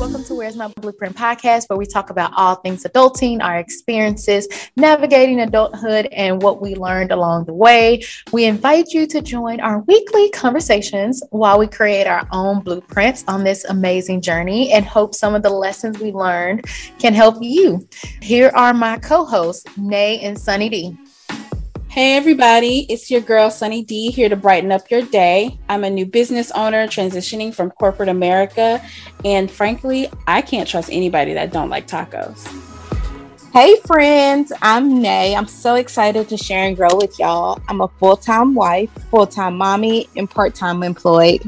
Welcome to Where's My Blueprint podcast, where we talk about all things adulting, our experiences, navigating adulthood, and what we learned along the way. We invite you to join our weekly conversations while we create our own blueprints on this amazing journey and hope some of the lessons we learned can help you. Here are my co hosts, Nay and Sunny D. Hey, everybody, it's your girl Sunny D here to brighten up your day. I'm a new business owner transitioning from corporate America, and frankly, I can't trust anybody that don't like tacos. Hey, friends, I'm Nay. I'm so excited to share and grow with y'all. I'm a full time wife, full time mommy, and part time employed.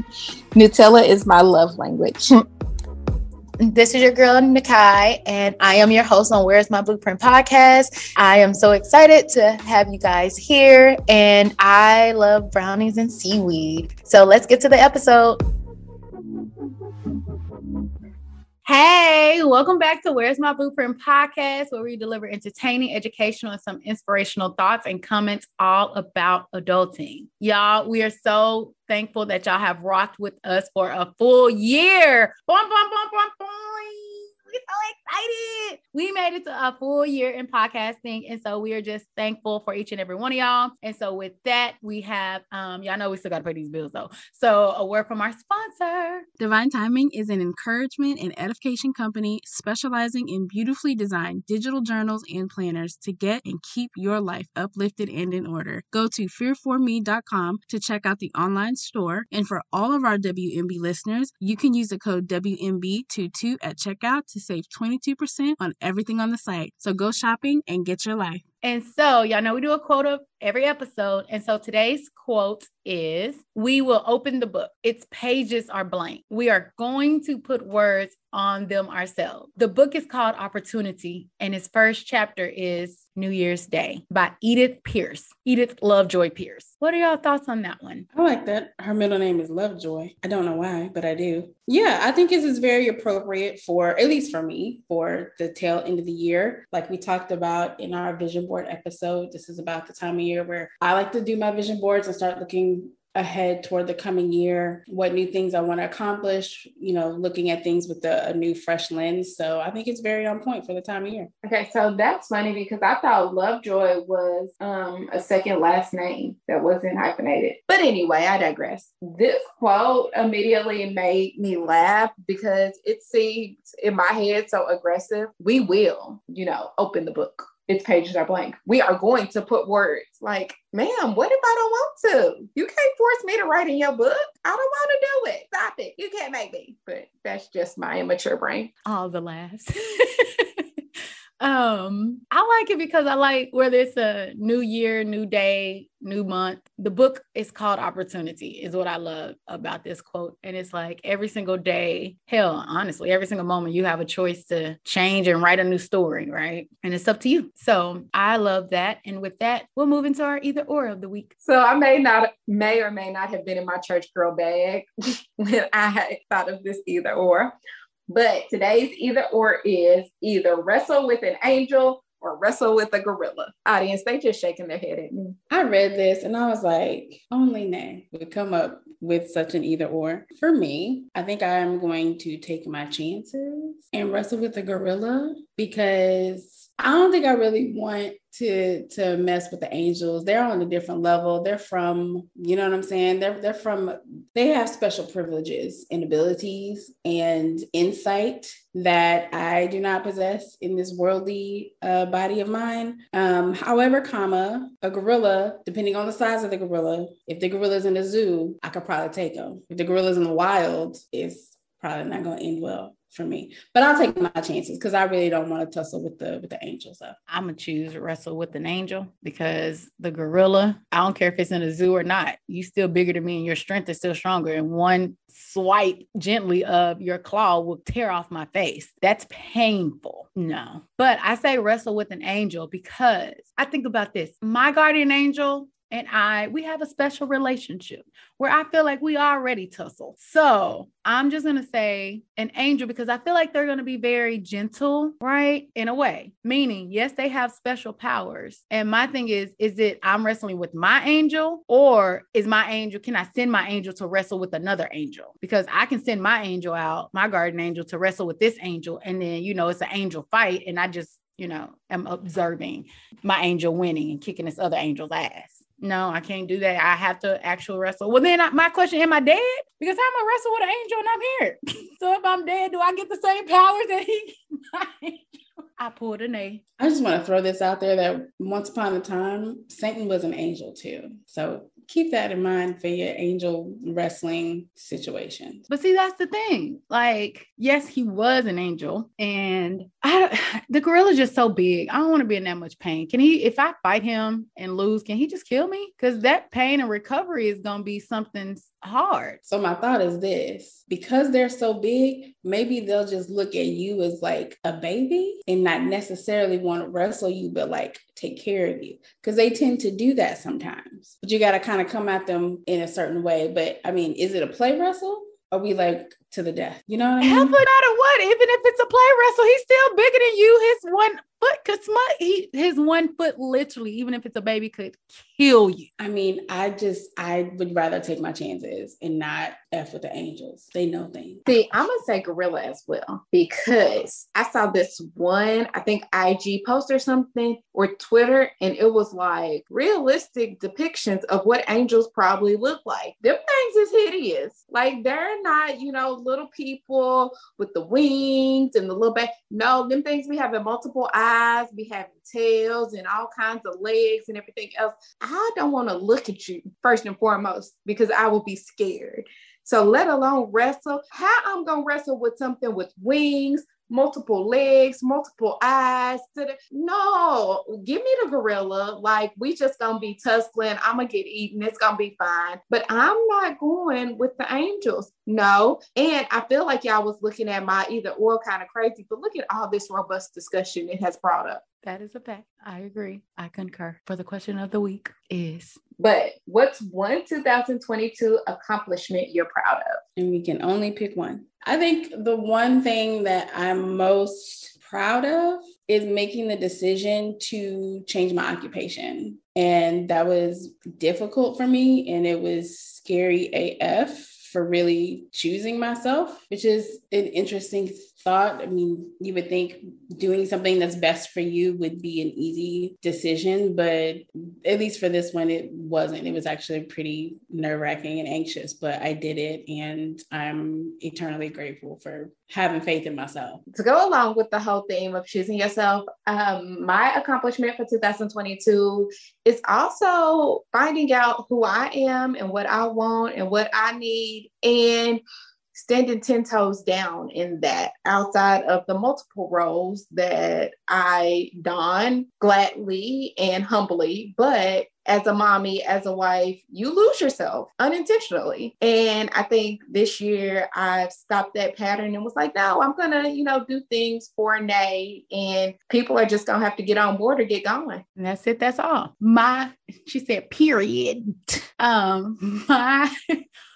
Nutella is my love language. This is your girl, Nakai, and I am your host on Where's My Blueprint podcast. I am so excited to have you guys here, and I love brownies and seaweed. So let's get to the episode. Hey, welcome back to Where's My Blueprint podcast, where we deliver entertaining, educational, and some inspirational thoughts and comments all about adulting. Y'all, we are so thankful that y'all have rocked with us for a full year. Boom, boom, boom, boom, boom so excited. We made it to a full year in podcasting. And so we are just thankful for each and every one of y'all. And so with that, we have um, y'all know we still gotta pay these bills though. So a word from our sponsor. Divine Timing is an encouragement and edification company specializing in beautifully designed digital journals and planners to get and keep your life uplifted and in order. Go to fearforme.com to check out the online store. And for all of our WMB listeners, you can use the code WMB22 at checkout to save 22% on everything on the site. So go shopping and get your life. And so, y'all know we do a quote of every episode. And so today's quote is We will open the book. Its pages are blank. We are going to put words on them ourselves. The book is called Opportunity, and its first chapter is New Year's Day by Edith Pierce. Edith Lovejoy Pierce. What are y'all thoughts on that one? I like that. Her middle name is Lovejoy. I don't know why, but I do. Yeah, I think this is very appropriate for, at least for me, for the tail end of the year. Like we talked about in our vision board episode, this is about the time of year where I like to do my vision boards and start looking ahead toward the coming year, what new things I want to accomplish, you know, looking at things with a, a, new, fresh lens. So I think it's very on point for the time of year. Okay, so that's funny because I thought Lovejoy was um, a second last name that wasn't hyphenated. But anyway, I digress. This quote immediately made me laugh because it seems in my head so aggressive. We will, you know, open the book its pages are blank. We are going to put words like, ma'am, what if I don't want to? You can't force me to write in your book. I don't want to do it. Stop it. You can't make me. But that's just my immature brain. All the laughs. um, I like it because I like whether it's a new year, new day, new month. The book is called Opportunity, is what I love about this quote. And it's like every single day, hell, honestly, every single moment you have a choice to change and write a new story, right? And it's up to you. So I love that. And with that, we'll move into our either or of the week. So I may not, may or may not have been in my church girl bag when I thought of this either or. But today's either or is either wrestle with an angel or wrestle with a gorilla. Audience, they just shaking their head at me. I read this and I was like, only Nay would come up with such an either or. For me, I think I am going to take my chances and wrestle with a gorilla because I don't think I really want to to mess with the angels. They're on a different level. They're from, you know what I'm saying? They're they're from they have special privileges and abilities and insight that I do not possess in this worldly uh, body of mine. Um, however, comma, a gorilla, depending on the size of the gorilla, if the gorilla's in a zoo, I could probably take them. If the gorilla's in the wild, it's probably not going to end well for me. But I'll take my chances because I really don't want to tussle with the with the angels. So I'm gonna choose wrestle with an angel because the gorilla, I don't care if it's in a zoo or not, you still bigger than me and your strength is still stronger. And one swipe gently of your claw will tear off my face. That's painful. No. But I say wrestle with an angel because I think about this. My guardian angel and I, we have a special relationship where I feel like we already tussle. So I'm just going to say an angel because I feel like they're going to be very gentle, right? In a way, meaning, yes, they have special powers. And my thing is, is it I'm wrestling with my angel or is my angel, can I send my angel to wrestle with another angel? Because I can send my angel out, my guardian angel, to wrestle with this angel. And then, you know, it's an angel fight. And I just, you know, am observing my angel winning and kicking this other angel's ass. No, I can't do that. I have to actual wrestle. Well, then I, my question: Am I dead? Because I'm gonna wrestle with an angel and I'm here. so if I'm dead, do I get the same powers that he? I pulled an A. I just want to throw this out there that once upon a time, Satan was an angel too. So keep that in mind for your angel wrestling situation. But see, that's the thing. Like, yes, he was an angel, and I the gorilla's just so big. I don't want to be in that much pain. Can he, if I fight him and lose, can he just kill me? Because that pain and recovery is gonna be something hard. So my thought is this: because they're so big, maybe they'll just look at you as like a baby and not necessarily want to wrestle you, but like take care of you because they tend to do that sometimes. But you got to kind of come at them in a certain way. But I mean, is it a play wrestle? Are we like to the death? You know what I mean? Hell, no matter what, even if it's a play wrestle, he's still bigger than you. His one foot could smut. He his one foot literally, even if it's a baby, could kill you. I mean, I just I would rather take my chances and not f with the angels. They know things. See, I'm gonna say gorilla as well because I saw this one, I think IG post or something or Twitter, and it was like realistic depictions of what angels probably look like. Them things is hideous. Like they're not, you know, little people with the wings and the little back. No, them things we have in multiple eyes, we have tails and all kinds of legs and everything else. I don't want to look at you first and foremost because I will be scared. So let alone wrestle. How I'm gonna wrestle with something with wings, multiple legs, multiple eyes. No, give me the gorilla. Like we just gonna be tussling. I'm gonna get eaten. It's gonna be fine. But I'm not going with the angels. No. And I feel like y'all was looking at my either or kind of crazy, but look at all this robust discussion it has brought up. That is a fact. I agree. I concur. For the question of the week is But what's one 2022 accomplishment you're proud of? And we can only pick one. I think the one thing that I'm most proud of is making the decision to change my occupation. And that was difficult for me and it was scary AF for really choosing myself, which is an interesting thought. I mean, you would think doing something that's best for you would be an easy decision, but at least for this one, it wasn't. It was actually pretty nerve wracking and anxious, but I did it and I'm eternally grateful for having faith in myself. To go along with the whole theme of choosing yourself, um, my accomplishment for 2022 is also finding out who I am and what I want and what I need. And standing 10 toes down in that outside of the multiple roles that I don gladly and humbly, but as a mommy, as a wife, you lose yourself unintentionally. And I think this year I've stopped that pattern and was like, no, I'm gonna, you know, do things for Nay, and people are just gonna have to get on board or get going. And that's it. That's all. My, she said, period. Um, my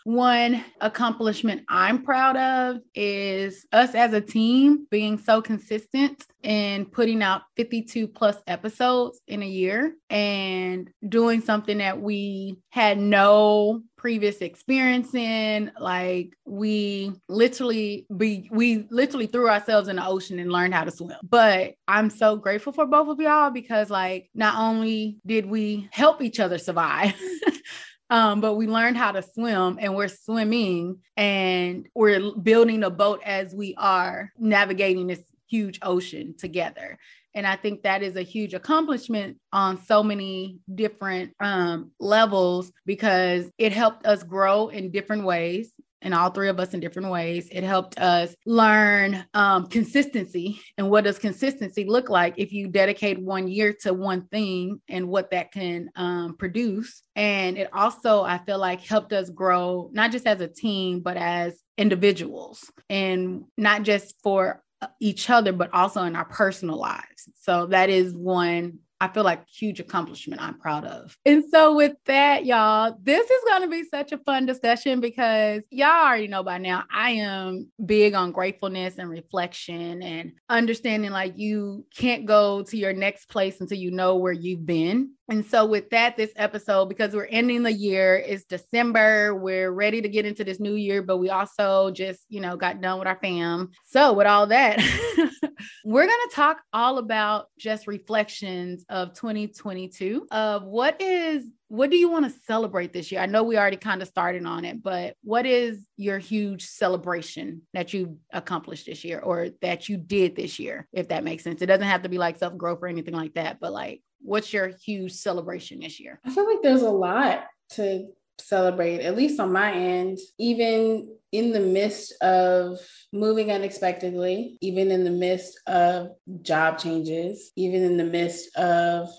one accomplishment I'm proud of is us as a team being so consistent and putting out 52 plus episodes in a year and doing something that we had no previous experience in. Like we literally be we literally threw ourselves in the ocean and learned how to swim. But i'm so grateful for both of y'all because like not only did we help each other survive Um, but we learned how to swim and we're swimming and we're building a boat as we are navigating this huge ocean together. And I think that is a huge accomplishment on so many different um, levels because it helped us grow in different ways and all three of us in different ways. It helped us learn um, consistency and what does consistency look like if you dedicate one year to one thing and what that can um, produce. And it also, I feel like, helped us grow not just as a team, but as individuals and not just for each other, but also in our personal lives. So that is one I feel like huge accomplishment I'm proud of. And so with that, y'all, this is going to be such a fun discussion because y'all already know by now I am big on gratefulness and reflection and understanding like you can't go to your next place until you know where you've been. And so, with that, this episode, because we're ending the year, it's December. We're ready to get into this new year, but we also just, you know, got done with our fam. So, with all that, we're going to talk all about just reflections of 2022 of what is what do you want to celebrate this year? I know we already kind of started on it, but what is your huge celebration that you accomplished this year or that you did this year, if that makes sense? It doesn't have to be like self growth or anything like that, but like, what's your huge celebration this year? I feel like there's a lot to celebrate, at least on my end, even in the midst of moving unexpectedly, even in the midst of job changes, even in the midst of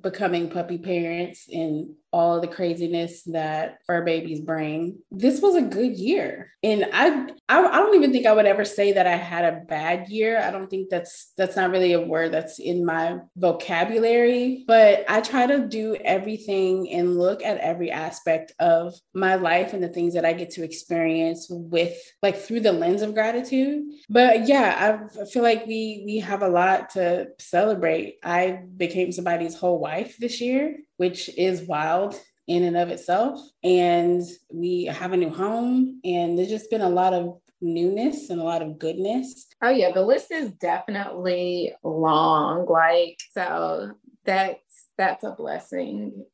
becoming puppy parents and all the craziness that fur babies bring. This was a good year. And I, I I don't even think I would ever say that I had a bad year. I don't think that's that's not really a word that's in my vocabulary, but I try to do everything and look at every aspect of my life and the things that I get to experience with like through the lens of gratitude. But yeah, I feel like we we have a lot to celebrate. I became somebody's whole wife this year which is wild in and of itself. And we have a new home, and there's just been a lot of newness and a lot of goodness. Oh, yeah, the list is definitely long. Like, so that's that's a blessing.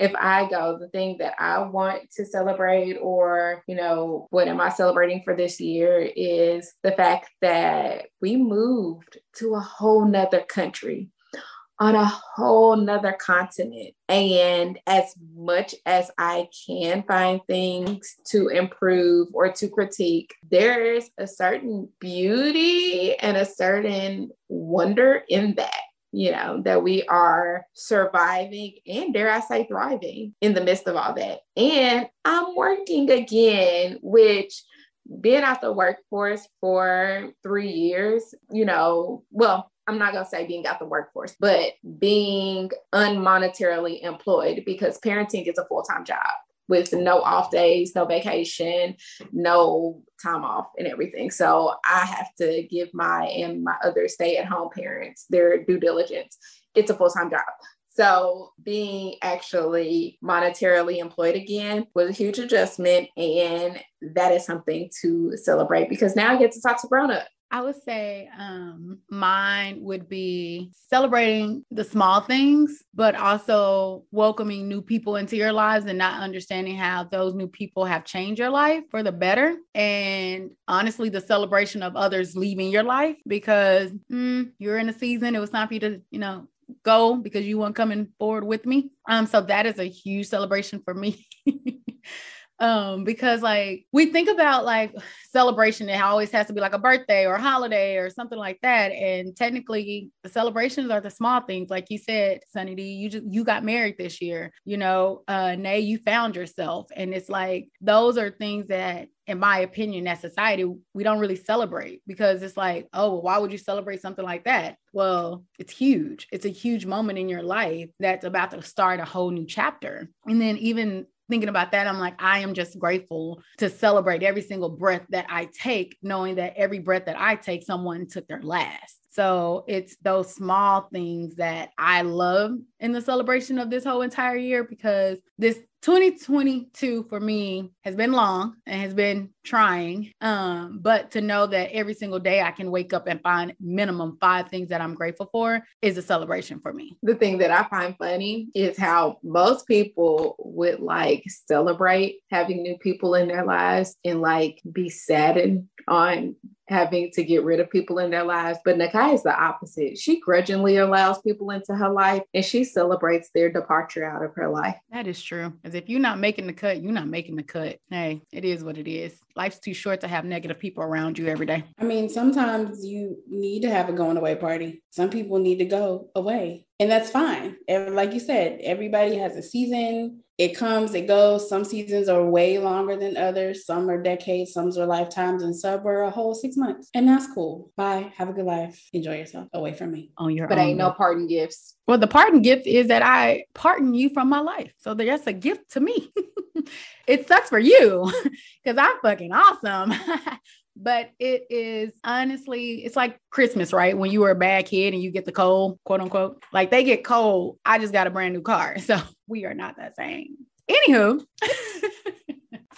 If I go, the thing that I want to celebrate, or, you know, what am I celebrating for this year is the fact that we moved to a whole nother country on a whole nother continent. And as much as I can find things to improve or to critique, there's a certain beauty and a certain wonder in that you know, that we are surviving and dare I say thriving in the midst of all that. And I'm working again, which being out the workforce for three years, you know, well, I'm not going to say being out the workforce, but being unmonetarily employed because parenting is a full time job with no off days, no vacation, no time off, and everything. So I have to give my and my other stay at home parents their due diligence. It's a full time job. So being actually monetarily employed again was a huge adjustment. And that is something to celebrate because now I get to talk to grown up. I would say um, mine would be celebrating the small things, but also welcoming new people into your lives and not understanding how those new people have changed your life for the better. And honestly, the celebration of others leaving your life because mm, you're in a season, it was time for you to, you know, go because you weren't coming forward with me. Um, so that is a huge celebration for me. um because like we think about like celebration it always has to be like a birthday or a holiday or something like that and technically the celebrations are the small things like you said sunny d you just you got married this year you know uh nay you found yourself and it's like those are things that in my opinion, as society, we don't really celebrate because it's like, oh, well, why would you celebrate something like that? Well, it's huge. It's a huge moment in your life that's about to start a whole new chapter. And then even thinking about that, I'm like, I am just grateful to celebrate every single breath that I take, knowing that every breath that I take, someone took their last. So it's those small things that I love in the celebration of this whole entire year because this 2022 for me has been long and has been trying. Um, but to know that every single day I can wake up and find minimum five things that I'm grateful for is a celebration for me. The thing that I find funny is how most people would like celebrate having new people in their lives and like be saddened on having to get rid of people in their lives. But Nakai is the opposite. She grudgingly allows people into her life and she celebrates their departure out of her life. That is true. As if you're not making the cut, you're not making the cut. Hey, it is what it is. Life's too short to have negative people around you every day. I mean, sometimes you need to have a going away party. Some people need to go away, and that's fine. Like you said, everybody has a season it comes, it goes. Some seasons are way longer than others. Some are decades, some are lifetimes, and some are a whole six months. And that's cool. Bye. Have a good life. Enjoy yourself away from me. On your own. but own. ain't no pardon gifts. Well, the pardon gift is that I pardon you from my life. So that's a gift to me. it sucks for you because I'm fucking awesome. but it is honestly, it's like Christmas, right? When you were a bad kid and you get the cold, quote unquote, like they get cold. I just got a brand new car. So we are not the same. Anywho.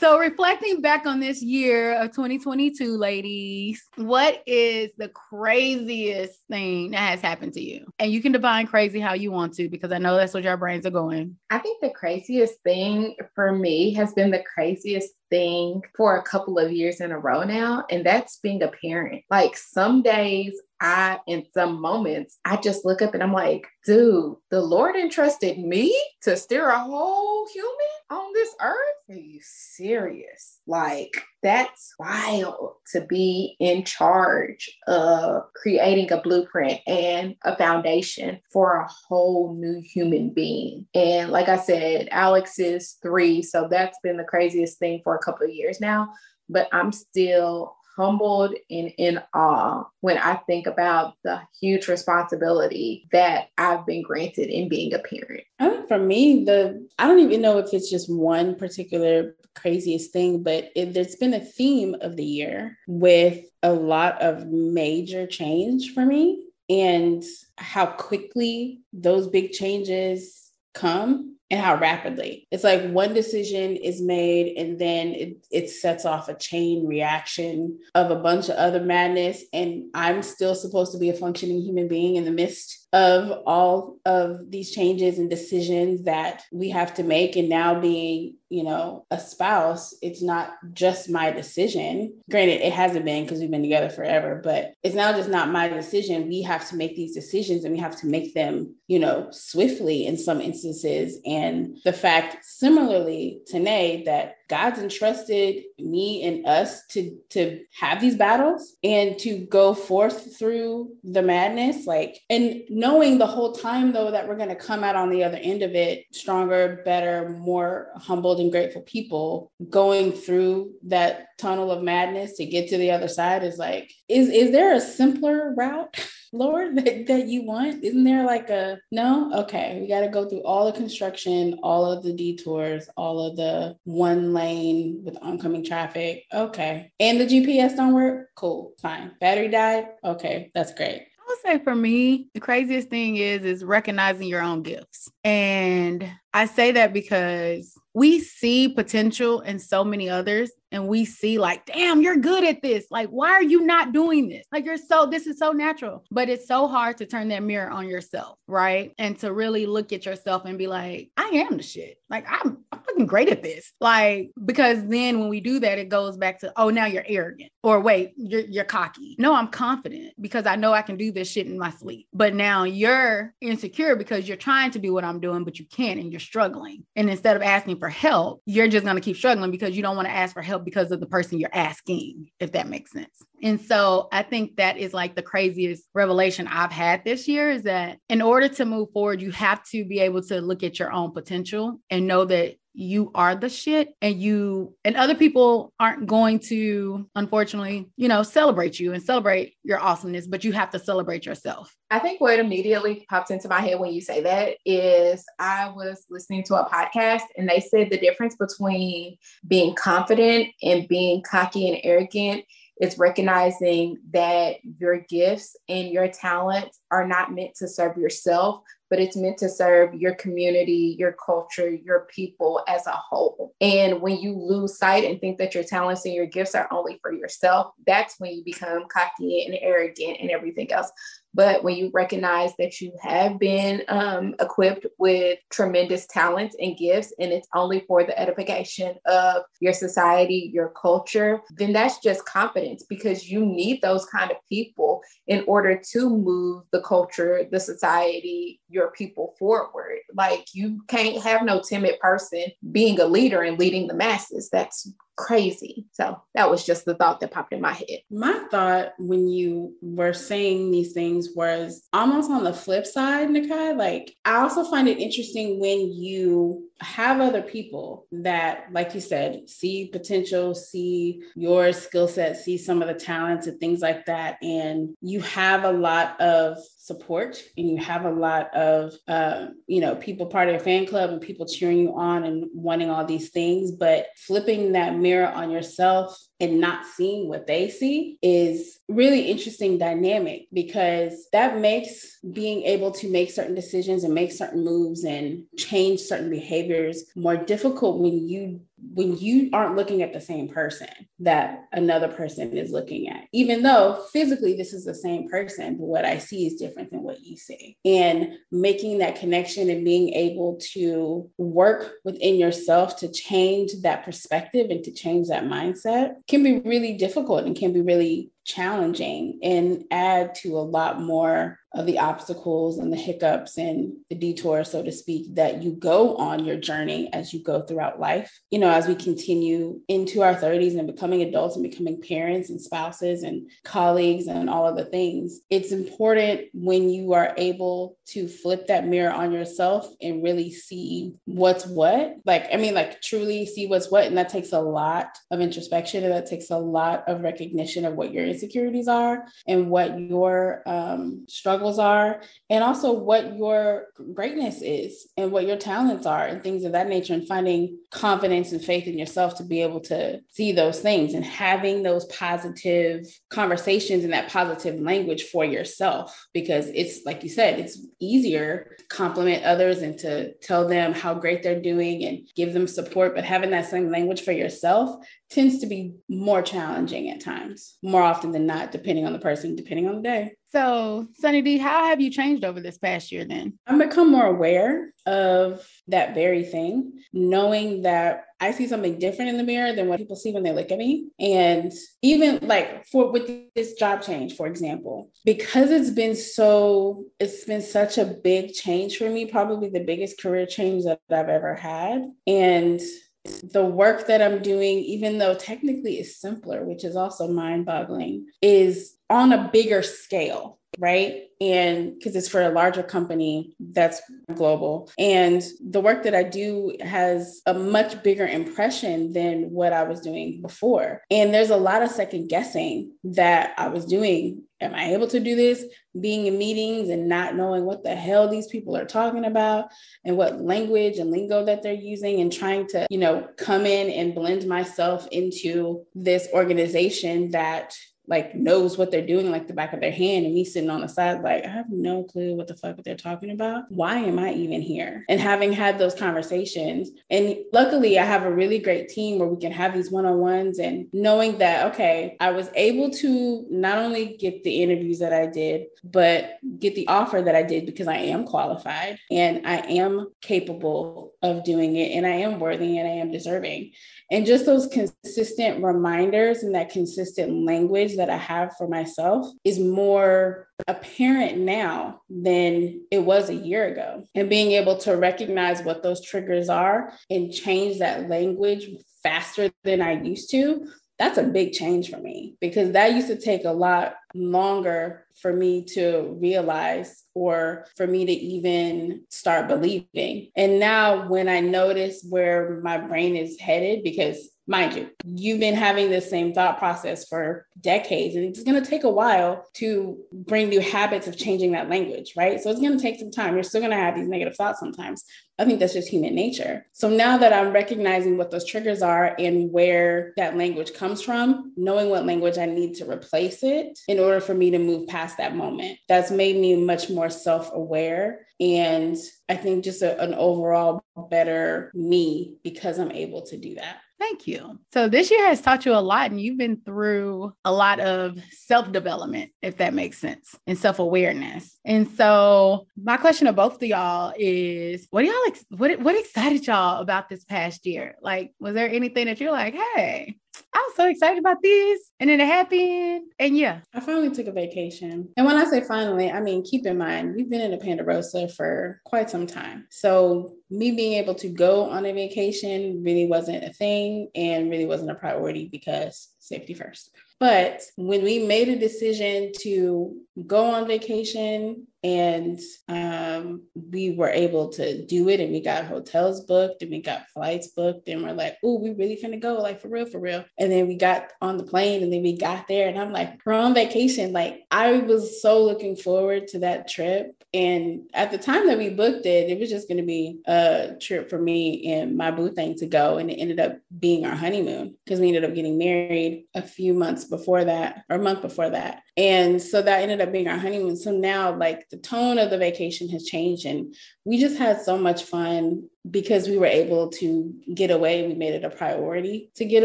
So, reflecting back on this year of 2022, ladies, what is the craziest thing that has happened to you? And you can define crazy how you want to, because I know that's what your brains are going. I think the craziest thing for me has been the craziest thing for a couple of years in a row now, and that's being a parent. Like some days I, in some moments, I just look up and I'm like, dude, the Lord entrusted me to steer a whole human on this earth? Are you serious? Like, that's wild to be in charge of creating a blueprint and a foundation for a whole new human being. And like I said, Alex is three. So that's been the craziest thing for a couple of years now. But I'm still humbled and in awe when I think about the huge responsibility that I've been granted in being a parent. I think for me, the I don't even know if it's just one particular craziest thing, but it, there's been a theme of the year with a lot of major change for me and how quickly those big changes come and how rapidly. It's like one decision is made and then it, it sets off a chain reaction of a bunch of other madness. And I'm still supposed to be a functioning human being in the midst of all of these changes and decisions that we have to make. And now being, you know, a spouse, it's not just my decision. Granted, it hasn't been because we've been together forever, but it's now just not my decision. We have to make these decisions and we have to make them, you know, swiftly in some instances. And the fact, similarly to Nay, that God's entrusted me and us to to have these battles and to go forth through the madness like and knowing the whole time though that we're going to come out on the other end of it stronger better more humbled and grateful people going through that tunnel of madness to get to the other side is like is is there a simpler route Lord, that, that you want? Isn't there like a no? Okay, we got to go through all the construction, all of the detours, all of the one lane with oncoming traffic. Okay. And the GPS don't work? Cool, fine. Battery died? Okay, that's great. I would say for me, the craziest thing is is recognizing your own gifts. And I say that because we see potential in so many others and we see like damn you're good at this. Like why are you not doing this? Like you're so this is so natural. But it's so hard to turn that mirror on yourself right? And to really look at yourself and be like i am the shit. Like i'm, I'm fucking great at this. Like because then when we do that it goes back to oh now you're arrogant. Or wait you're, you're cocky. No i'm confident because i know i can do this shit in my sleep. But now you're insecure because you're trying to do what i'm doing but you can't and you're struggling and instead of asking for help you're just going to keep struggling because you don't want to ask for help because of the person you're asking, if that makes sense. And so I think that is like the craziest revelation I've had this year is that in order to move forward, you have to be able to look at your own potential and know that you are the shit and you and other people aren't going to unfortunately you know celebrate you and celebrate your awesomeness but you have to celebrate yourself. I think what immediately pops into my head when you say that is i was listening to a podcast and they said the difference between being confident and being cocky and arrogant is recognizing that your gifts and your talents are not meant to serve yourself, but it's meant to serve your community, your culture, your people as a whole. And when you lose sight and think that your talents and your gifts are only for yourself, that's when you become cocky and arrogant and everything else. But when you recognize that you have been um, equipped with tremendous talents and gifts, and it's only for the edification of your society, your culture, then that's just confidence because you need those kind of people in order to move the culture, the society, your people forward. Like you can't have no timid person being a leader and leading the masses. That's crazy. So that was just the thought that popped in my head. My thought when you were saying these things was almost on the flip side, Nakai. Like, I also find it interesting when you have other people that, like you said, see potential, see your skill set, see some of the talents and things like that. And you have a lot of support and you have a lot of uh, you know people part of your fan club and people cheering you on and wanting all these things. But flipping that mirror on yourself and not seeing what they see is really interesting dynamic because that makes being able to make certain decisions and make certain moves and change certain behaviors more difficult when you when you aren't looking at the same person that another person is looking at, even though physically this is the same person, but what I see is different than what you see. And making that connection and being able to work within yourself to change that perspective and to change that mindset can be really difficult and can be really challenging and add to a lot more of the obstacles and the hiccups and the detours, so to speak, that you go on your journey as you go throughout life. You know, as we continue into our 30s and becoming adults and becoming parents and spouses and colleagues and all of the things, it's important when you are able to flip that mirror on yourself and really see what's what. Like, I mean, like truly see what's what. And that takes a lot of introspection and that takes a lot of recognition of what your insecurities are and what your um, struggles are, and also what your greatness is and what your talents are and things of that nature, and finding confidence and faith in yourself to be able to see those things and having those positive conversations and that positive language for yourself. Because it's like you said, it's easier to compliment others and to tell them how great they're doing and give them support, but having that same language for yourself tends to be more challenging at times, more often than not, depending on the person, depending on the day. So, Sunny D, how have you changed over this past year then? I've become more aware of that very thing, knowing that I see something different in the mirror than what people see when they look at me. And even like for with this job change, for example, because it's been so, it's been such a big change for me, probably the biggest career change that I've ever had. And the work that I'm doing, even though technically it's simpler, which is also mind boggling, is on a bigger scale, right? And because it's for a larger company that's global. And the work that I do has a much bigger impression than what I was doing before. And there's a lot of second guessing that I was doing am I able to do this? Being in meetings and not knowing what the hell these people are talking about and what language and lingo that they're using and trying to, you know, come in and blend myself into this organization that like knows what they're doing like the back of their hand and me sitting on the side like i have no clue what the fuck they're talking about. Why am i even here? And having had those conversations and luckily i have a really great team where we can have these one-on-ones and knowing that okay i was able to not only get the interviews that i did but get the offer that i did because i am qualified and i am capable of doing it and i am worthy and i am deserving. And just those consistent reminders and that consistent language that I have for myself is more apparent now than it was a year ago. And being able to recognize what those triggers are and change that language faster than I used to that's a big change for me because that used to take a lot longer for me to realize or for me to even start believing. And now, when I notice where my brain is headed, because mind you, you've been having the same thought process for decades, and it's going to take a while to bring new habits of changing that language, right? So it's going to take some time. You're still going to have these negative thoughts sometimes. I think that's just human nature. So now that I'm recognizing what those triggers are and where that language comes from, knowing what language I need to replace it in order for me to move past that moment, that's made me much more self aware. And I think just a, an overall better me because I'm able to do that. Thank you. So this year has taught you a lot, and you've been through a lot of self development, if that makes sense, and self awareness. And so my question to both of y'all is, what do y'all ex- what what excited y'all about this past year? Like, was there anything that you're like, hey, I was so excited about this. And then it happened. And yeah. I finally took a vacation. And when I say finally, I mean, keep in mind, we've been in a Ponderosa for quite some time. So me being able to go on a vacation really wasn't a thing and really wasn't a priority because safety first. But when we made a decision to go on vacation and um, we were able to do it and we got hotels booked and we got flights booked and we're like, oh, we really finna go, like for real, for real. And then we got on the plane and then we got there and I'm like, we're on vacation. Like I was so looking forward to that trip. And at the time that we booked it, it was just gonna be a trip for me and my boo thing to go. And it ended up being our honeymoon because we ended up getting married a few months before that or a month before that. And so that ended up being our honeymoon. So now, like, the tone of the vacation has changed. And we just had so much fun because we were able to get away. We made it a priority to get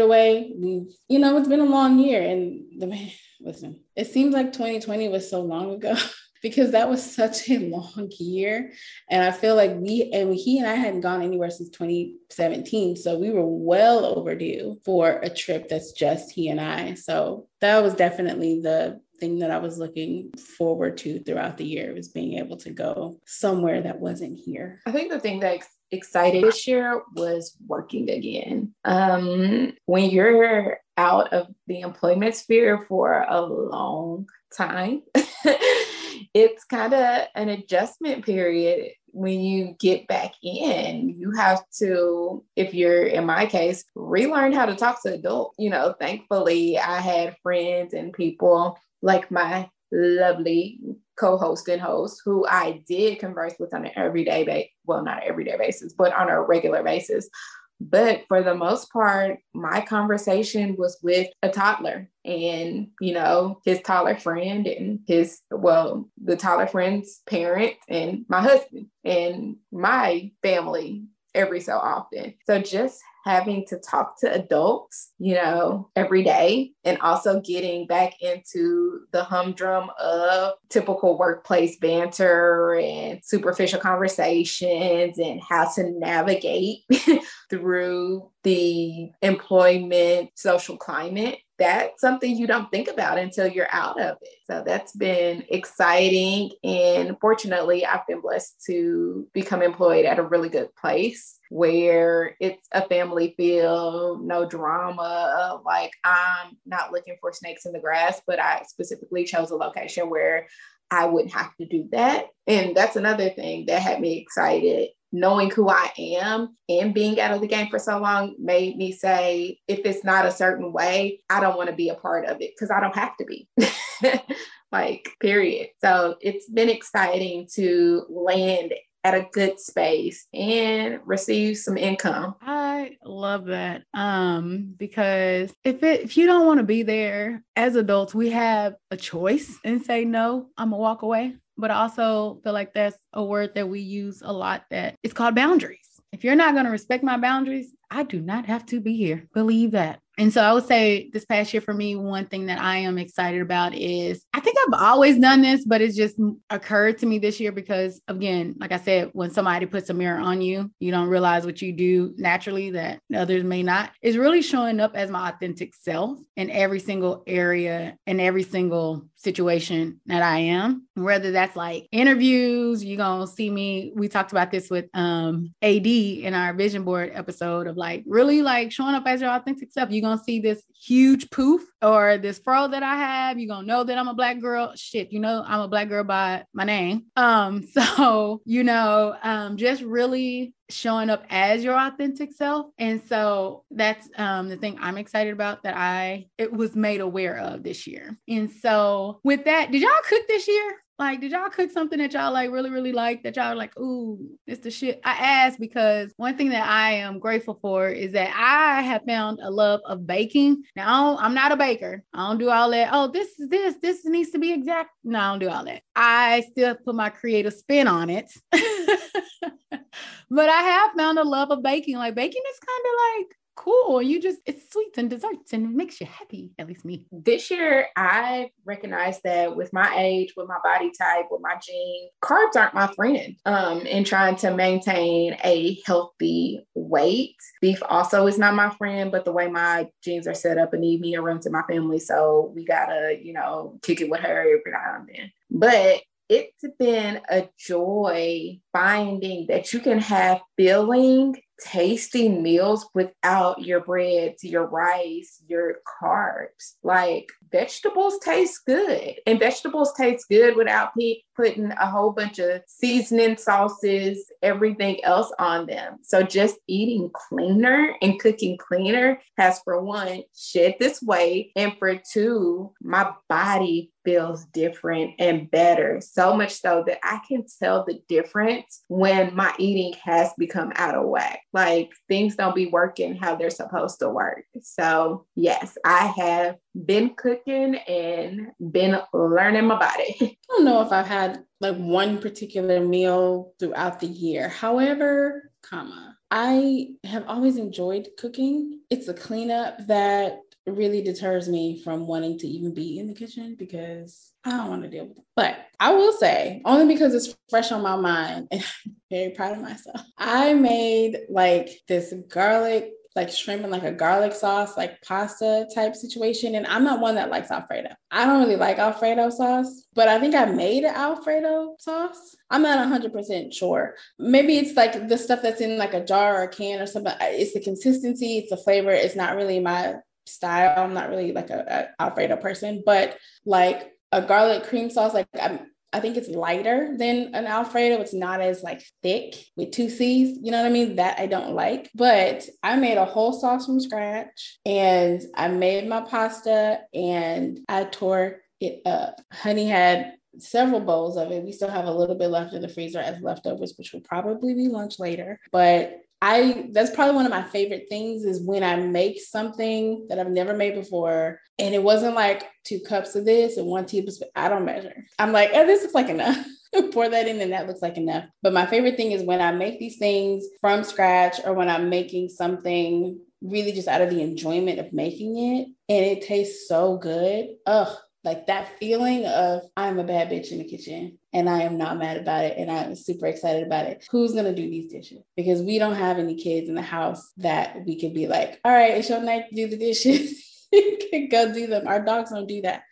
away. We've, you know, it's been a long year. And the, listen, it seems like 2020 was so long ago. because that was such a long year. And I feel like we and he and I hadn't gone anywhere since 2017. So we were well overdue for a trip that's just he and I. So that was definitely the thing that I was looking forward to throughout the year was being able to go somewhere that wasn't here. I think the thing that excited this year was working again. Um, when you're out of the employment sphere for a long time, it's kind of an adjustment period when you get back in, you have to, if you're in my case, relearn how to talk to adults. You know, thankfully, I had friends and people like my lovely co-host and host who I did converse with on an everyday basis, well, not everyday basis, but on a regular basis. But for the most part, my conversation was with a toddler and, you know, his toddler friend and his, well, the toddler friend's parent and my husband and my family every so often. So just having to talk to adults, you know, every day, and also getting back into the humdrum of typical workplace banter and superficial conversations and how to navigate through the employment social climate that's something you don't think about until you're out of it. So that's been exciting. And fortunately, I've been blessed to become employed at a really good place where it's a family feel, no drama. Like I'm not looking for snakes in the grass, but I specifically chose a location where I wouldn't have to do that. And that's another thing that had me excited knowing who I am and being out of the game for so long made me say, if it's not a certain way, I don't want to be a part of it because I don't have to be. like, period. So it's been exciting to land at a good space and receive some income. I love that. Um because if it if you don't want to be there as adults, we have a choice and say no, I'm gonna walk away but I also feel like that's a word that we use a lot that it's called boundaries. If you're not going to respect my boundaries, I do not have to be here. Believe that. And so I would say this past year for me, one thing that I am excited about is I think I've always done this, but it's just occurred to me this year because, again, like I said, when somebody puts a mirror on you, you don't realize what you do naturally that others may not. Is really showing up as my authentic self in every single area and every single situation that I am. Whether that's like interviews, you're gonna see me. We talked about this with um AD in our vision board episode of like really like showing up as your authentic self. You're gonna see this huge poof or this fro that I have. You're gonna know that I'm a black girl. Shit, you know I'm a black girl by my name. Um, so you know, um, just really showing up as your authentic self. And so that's um the thing I'm excited about that I it was made aware of this year. And so with that, did y'all cook this year? Like, did y'all cook something that y'all like really, really like that y'all like, ooh, it's the shit? I asked because one thing that I am grateful for is that I have found a love of baking. Now, I'm not a baker. I don't do all that. Oh, this is this, this needs to be exact. No, I don't do all that. I still put my creative spin on it. but I have found a love of baking. Like baking is kind of like cool. You just it's sweets and desserts and it makes you happy. At least me. This year, I recognized that with my age, with my body type, with my genes, carbs aren't my friend. Um, in trying to maintain a healthy weight, beef also is not my friend. But the way my genes are set up, and need me runs to my family, so we gotta, you know, kick it with her every now and then. But it's been a joy finding that you can have filling tasty meals without your breads, your rice, your carbs. Like vegetables taste good, and vegetables taste good without pe- putting a whole bunch of seasoning sauces, everything else on them. So just eating cleaner and cooking cleaner has, for one, shed this weight, and for two, my body feels different and better. So much so that I can tell the difference when my eating has become out of whack. Like things don't be working how they're supposed to work. So, yes, I have been cooking and been learning my body. I don't know if I've had like one particular meal throughout the year. However, comma, I have always enjoyed cooking. It's a cleanup that really deters me from wanting to even be in the kitchen because I don't want to deal with it. But I will say, only because it's fresh on my mind, and I'm very proud of myself. I made like this garlic like shrimp and like a garlic sauce, like pasta type situation. And I'm not one that likes Alfredo. I don't really like Alfredo sauce, but I think I made Alfredo sauce. I'm not 100% sure. Maybe it's like the stuff that's in like a jar or a can or something. It's the consistency, it's the flavor. It's not really my style. I'm not really like a, a Alfredo person, but like a garlic cream sauce, like I'm I think it's lighter than an Alfredo. It's not as like thick with two C's. You know what I mean? That I don't like. But I made a whole sauce from scratch and I made my pasta and I tore it up. Honey had several bowls of it. We still have a little bit left in the freezer as leftovers, which will probably be lunch later. But I that's probably one of my favorite things is when I make something that I've never made before. And it wasn't like two cups of this and one tablespoon. I don't measure. I'm like, oh, this looks like enough. Pour that in and that looks like enough. But my favorite thing is when I make these things from scratch or when I'm making something really just out of the enjoyment of making it and it tastes so good. Ugh, like that feeling of I'm a bad bitch in the kitchen and I am not mad about it and I'm super excited about it. Who's gonna do these dishes? Because we don't have any kids in the house that we could be like, all right, it's your night to do the dishes. you can go do them. Our dogs don't do that.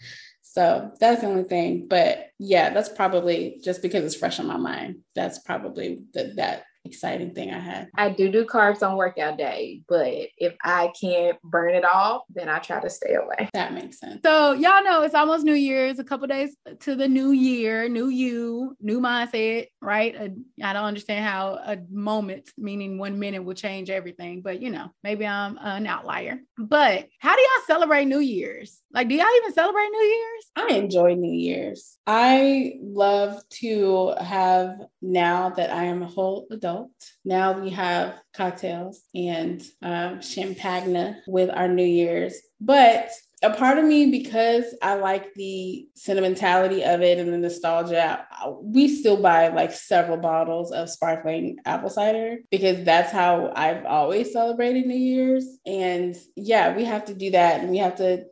So that's the only thing. But yeah, that's probably just because it's fresh on my mind. That's probably the, that exciting thing I had. I do do carbs on workout day, but if I can't burn it off, then I try to stay away. That makes sense. So y'all know it's almost New Year's, a couple days to the new year, new you, new mindset, right? Uh, I don't understand how a moment, meaning one minute, will change everything, but you know, maybe I'm an outlier. But how do y'all celebrate New Year's? Like, do y'all even celebrate New Year's? I enjoy New Year's. I love to have now that I am a whole adult. Now we have cocktails and um, champagne with our New Year's. But a part of me, because I like the sentimentality of it and the nostalgia, we still buy like several bottles of sparkling apple cider because that's how I've always celebrated New Year's. And yeah, we have to do that. And we have to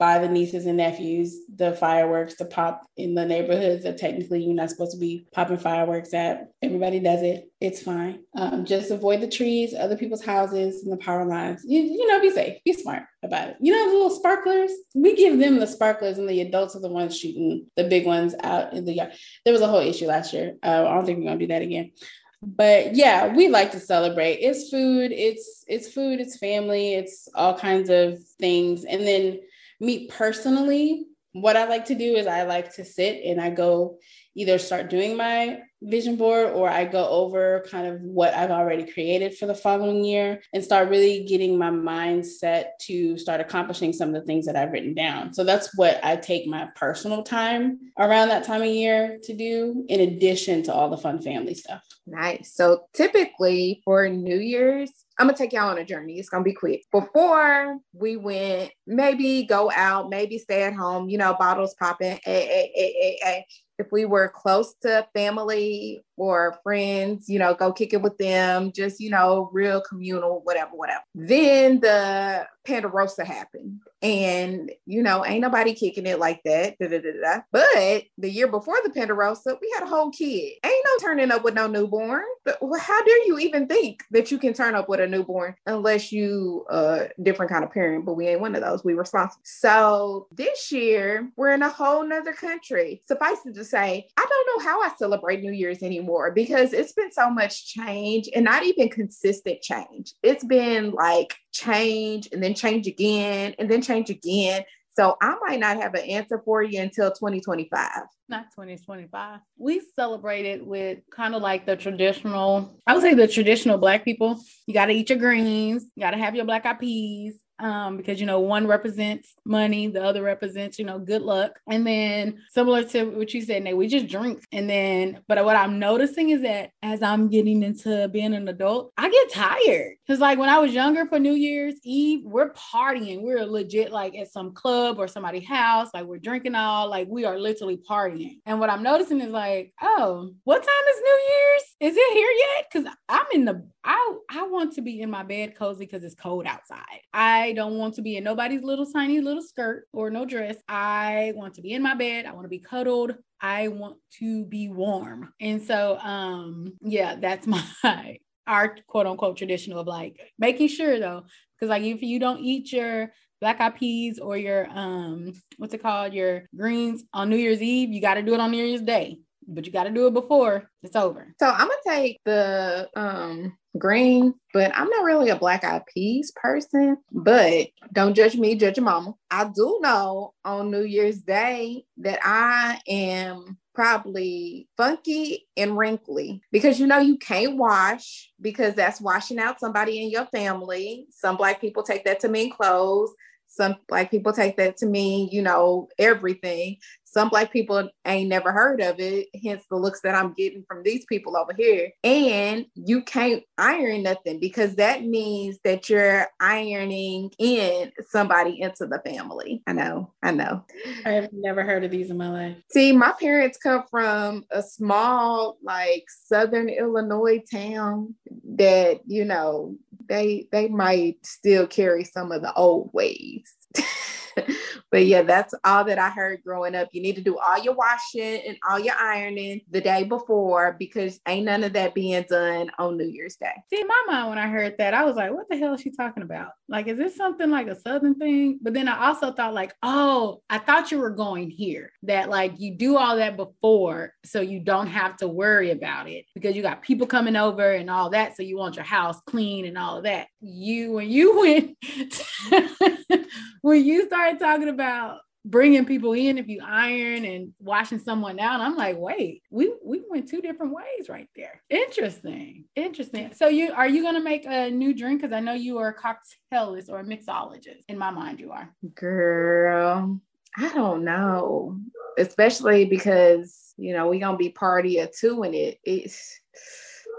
by the nieces and nephews the fireworks to pop in the neighborhoods that technically you're not supposed to be popping fireworks at. Everybody does it. It's fine. Um, just avoid the trees, other people's houses, and the power lines. You, you know, be safe, be smart about it. You know, the little sparklers, we give them the sparklers, and the adults are the ones shooting the big ones out in the yard. There was a whole issue last year. Uh, I don't think we're gonna do that again but yeah we like to celebrate it's food it's it's food it's family it's all kinds of things and then me personally, what I like to do is I like to sit and I go either start doing my vision board or I go over kind of what I've already created for the following year and start really getting my mind set to start accomplishing some of the things that I've written down. So that's what I take my personal time around that time of year to do, in addition to all the fun family stuff. Nice. So typically for New Year's, I'm gonna take y'all on a journey. It's gonna be quick. Before we went, maybe go out, maybe stay at home, you know, bottles popping. Hey, hey, hey, hey, hey. If we were close to family, or friends, you know, go kick it with them, just, you know, real communal, whatever, whatever. Then the Ponderosa happened. And, you know, ain't nobody kicking it like that. Da, da, da, but the year before the Ponderosa, we had a whole kid. Ain't no turning up with no newborn. How dare you even think that you can turn up with a newborn unless you a uh, different kind of parent? But we ain't one of those. We responsible. So this year, we're in a whole nother country. Suffice it to say, I don't know how I celebrate New Year's anymore because it's been so much change and not even consistent change. It's been like change and then change again and then change again. So I might not have an answer for you until 2025. Not 2025. We celebrated with kind of like the traditional, I would say the traditional Black people. You got to eat your greens, you got to have your black eyed peas, um, because you know one represents money, the other represents you know good luck, and then similar to what you said, Nate, we just drink, and then but what I'm noticing is that as I'm getting into being an adult, I get tired because like when I was younger for New Year's Eve, we're partying, we're legit like at some club or somebody's house, like we're drinking all, like we are literally partying, and what I'm noticing is like, oh, what time is New Year's? Is it here yet? Because I'm in the I I want to be in my bed cozy because it's cold outside. I don't want to be in nobody's little tiny little skirt or no dress. I want to be in my bed. I want to be cuddled. I want to be warm. And so um yeah, that's my our quote unquote traditional of like making sure though, because like if you don't eat your black eyed peas or your um what's it called? Your greens on New Year's Eve, you got to do it on New Year's Day but you got to do it before it's over. So I'm gonna take the um green, but I'm not really a black eyed peas person. But don't judge me, judge your mama. I do know on New Year's Day that I am probably funky and wrinkly because you know you can't wash because that's washing out somebody in your family. Some black people take that to mean clothes. Some black people take that to mean, you know, everything some black people ain't never heard of it hence the looks that i'm getting from these people over here. And you can't iron nothing because that means that you're ironing in somebody into the family. I know i know. I have never heard of these in my life. See my parents come from a small like southern illinois town that you know they they might still carry some of the old ways but yeah, that's all that I heard growing up. You need to do all your washing and all your ironing the day before because ain't none of that being done on New Year's Day. See, in my mind, when I heard that, I was like, what the hell is she talking about? Like, is this something like a Southern thing? But then I also thought, like, oh, I thought you were going here, that like you do all that before so you don't have to worry about it because you got people coming over and all that. So you want your house clean and all of that. You, when you went, when you started talking about bringing people in if you iron and washing someone down i'm like wait we we went two different ways right there. Interesting. Interesting. So you are you going to make a new drink? Because i know you are a cocktailist or a mixologist in my mind you are. Girl i don't know. Especially because you know we're going to be party of two in it it's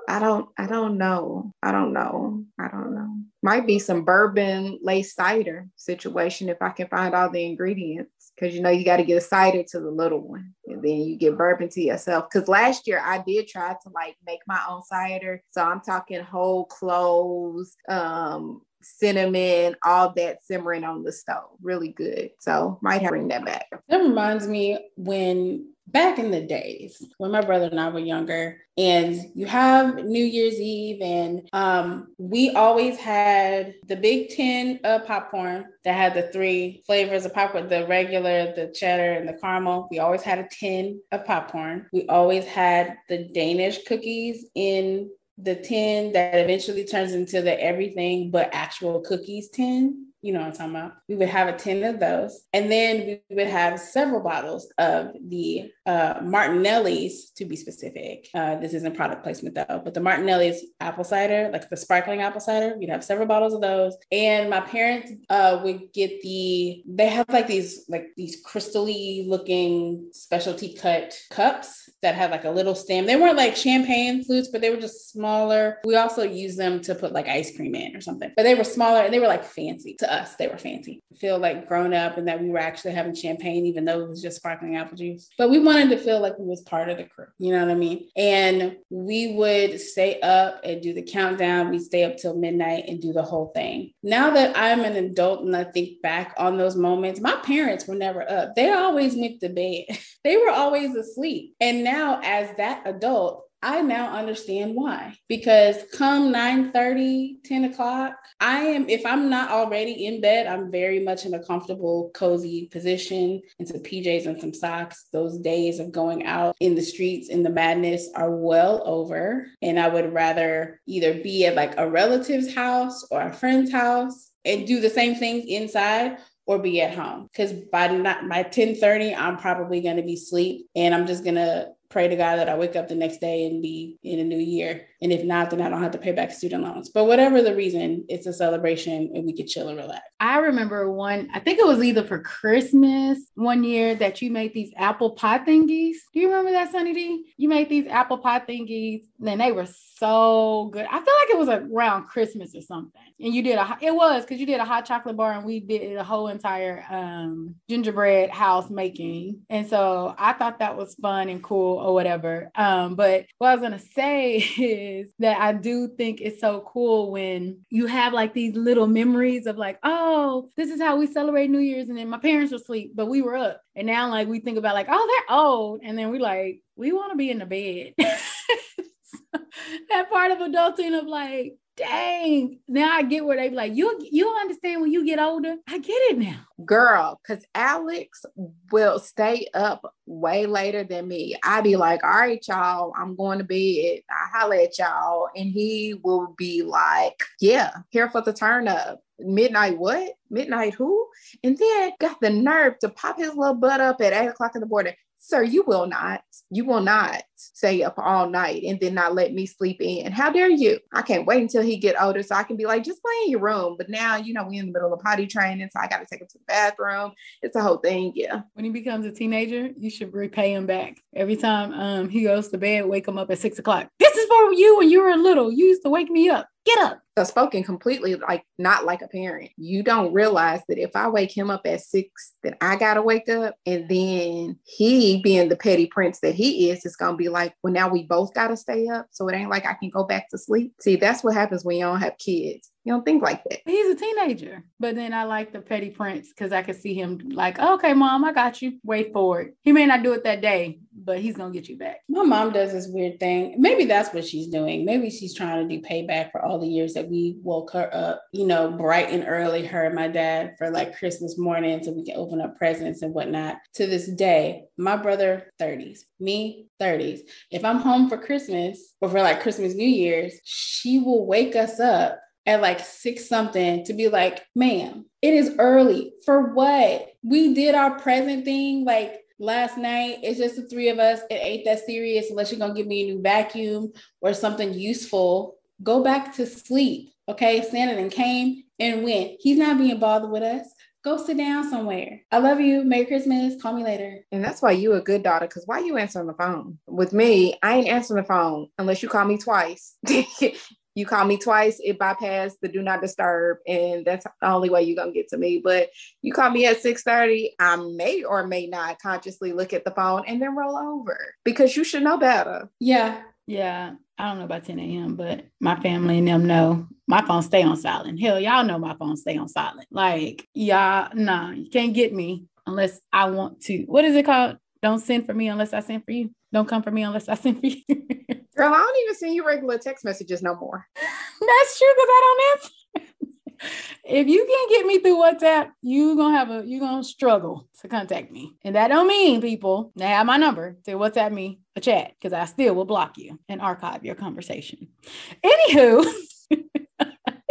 I don't I don't know. I don't know. I don't know. Might be some bourbon lace cider situation if I can find all the ingredients. Cause you know you got to get a cider to the little one. And then you get bourbon to yourself. Cause last year I did try to like make my own cider. So I'm talking whole cloves, um, cinnamon, all that simmering on the stove. Really good. So might have to bring that back. That reminds me when back in the days when my brother and I were younger, and you have New Year's Eve, and um, we always had the big tin of popcorn that had the three flavors of popcorn the regular, the cheddar, and the caramel. We always had a tin of popcorn. We always had the Danish cookies in the tin that eventually turns into the everything but actual cookies tin you know what I'm talking about. We would have a 10 of those. And then we would have several bottles of the uh, Martinelli's, to be specific. Uh, this isn't product placement though, but the Martinelli's apple cider, like the sparkling apple cider, we'd have several bottles of those. And my parents uh, would get the, they have like these, like these crystally looking specialty cut cups that had like a little stem. They weren't like champagne flutes, but they were just smaller. We also use them to put like ice cream in or something, but they were smaller and they were like fancy. To us, they were fancy. Feel like grown up and that we were actually having champagne, even though it was just sparkling apple juice. But we wanted to feel like we was part of the crew. You know what I mean? And we would stay up and do the countdown. We stay up till midnight and do the whole thing. Now that I'm an adult and I think back on those moments, my parents were never up. They always went to bed. they were always asleep. And now as that adult, I now understand why. Because come 9 30, 10 o'clock, I am, if I'm not already in bed, I'm very much in a comfortable, cozy position into PJs and some socks. Those days of going out in the streets in the madness are well over. And I would rather either be at like a relative's house or a friend's house and do the same things inside or be at home because by not by 10 30 i'm probably going to be asleep and i'm just going to pray to God that I wake up the next day and be in a new year. And if not, then I don't have to pay back student loans. But whatever the reason, it's a celebration and we could chill and relax. I remember one, I think it was either for Christmas one year that you made these apple pie thingies. Do you remember that, Sunny D? You made these apple pie thingies, and they were so good. I feel like it was around Christmas or something. And you did a, it was because you did a hot chocolate bar and we did a whole entire um, gingerbread house making. And so I thought that was fun and cool or whatever. Um, but what I was gonna say is that I do think it's so cool when you have like these little memories of like, oh, this is how we celebrate New Year's, and then my parents were asleep, but we were up. And now like we think about like, oh, they're old, and then we like, we want to be in the bed. that part of adulting of like, dang, now I get where they be like, you you understand when you get older. I get it now. Girl, because Alex will stay up way later than me. I be like, all right, y'all, I'm going to bed. I holler at y'all. And he will be like, yeah, here for the turn up. Midnight what? Midnight who? And then got the nerve to pop his little butt up at eight o'clock in the morning. Sir, you will not. You will not stay up all night and then not let me sleep in. How dare you? I can't wait until he get older so I can be like, just play in your room. But now, you know, we in the middle of potty training, so I got to take him to the bathroom. It's a whole thing. Yeah. When he becomes a teenager, you should repay him back. Every time um, he goes to bed, wake him up at six o'clock. This is for you when you were little. You used to wake me up. Get up. So spoken completely like not like a parent. You don't realize that if I wake him up at six, then I gotta wake up. And then he being the petty prince that he is, is gonna be like, well, now we both gotta stay up. So it ain't like I can go back to sleep. See, that's what happens when you don't have kids. You don't think like that. He's a teenager. But then I like the petty prince because I could see him like, okay, mom, I got you. Wait for it. He may not do it that day, but he's gonna get you back. My mom does this weird thing. Maybe that's what she's doing. Maybe she's trying to do payback for all the years that we woke her up, you know, bright and early, her and my dad for like Christmas morning so we can open up presents and whatnot. To this day, my brother 30s, me 30s. If I'm home for Christmas or for like Christmas, New Year's, she will wake us up at like six something to be like, ma'am, it is early. For what? We did our present thing like last night. It's just the three of us. It ain't that serious unless you're gonna give me a new vacuum or something useful. Go back to sleep. Okay. Santa and came and went. He's not being bothered with us. Go sit down somewhere. I love you. Merry Christmas. Call me later. And that's why you a good daughter. Cause why you answering the phone? With me, I ain't answering the phone unless you call me twice. you call me twice, it bypassed the do not disturb, and that's the only way you're gonna get to me. But you call me at 6:30, I may or may not consciously look at the phone and then roll over because you should know better. Yeah. Yeah. I don't know about 10 a.m., but my family and them know my phone stay on silent. Hell, y'all know my phone stay on silent. Like, y'all, nah, you can't get me unless I want to. What is it called? Don't send for me unless I send for you. Don't come for me unless I send for you. Girl, I don't even send you regular text messages no more. That's true because I don't answer. if you can't get me through WhatsApp, you gonna have a you gonna struggle to contact me. And that don't mean people they have my number to WhatsApp me a chat because I still will block you and archive your conversation. Anywho.